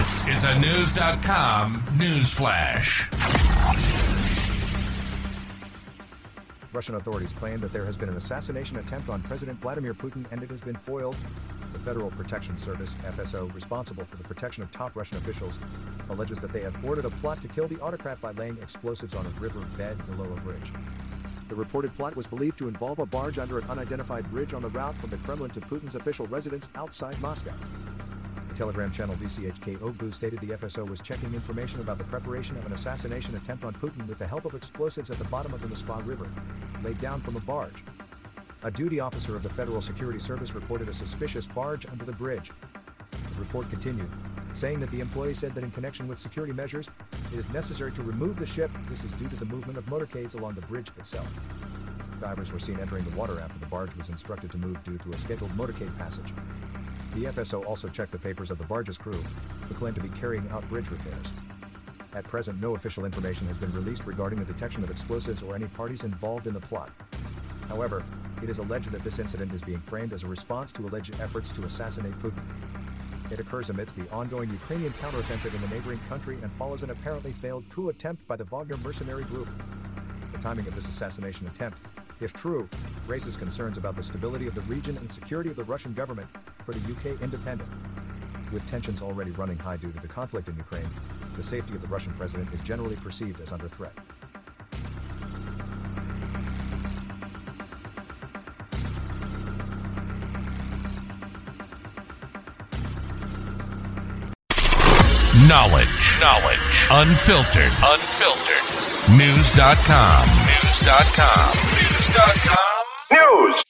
This is a News.com news flash. Russian authorities claim that there has been an assassination attempt on President Vladimir Putin and it has been foiled. The Federal Protection Service, FSO, responsible for the protection of top Russian officials, alleges that they have thwarted a plot to kill the autocrat by laying explosives on a river bed below a bridge. The reported plot was believed to involve a barge under an unidentified bridge on the route from the Kremlin to Putin's official residence outside Moscow. Telegram channel VCHK OGPU stated the FSO was checking information about the preparation of an assassination attempt on Putin with the help of explosives at the bottom of the Moskva River, laid down from a barge. A duty officer of the Federal Security Service reported a suspicious barge under the bridge. The report continued, saying that the employee said that in connection with security measures, it is necessary to remove the ship. This is due to the movement of motorcades along the bridge itself. Divers were seen entering the water after the barge was instructed to move due to a scheduled motorcade passage. The FSO also checked the papers of the barge's crew, who claim to be carrying out bridge repairs. At present, no official information has been released regarding the detection of explosives or any parties involved in the plot. However, it is alleged that this incident is being framed as a response to alleged efforts to assassinate Putin. It occurs amidst the ongoing Ukrainian counteroffensive in the neighboring country and follows an apparently failed coup attempt by the Wagner mercenary group. The timing of this assassination attempt, if true, raises concerns about the stability of the region and security of the Russian government for the UK independent. With tensions already running high due to the conflict in Ukraine, the safety of the Russian president is generally perceived as under threat. Knowledge. Knowledge. Unfiltered. Unfiltered. News.com. News.com. News.com. News.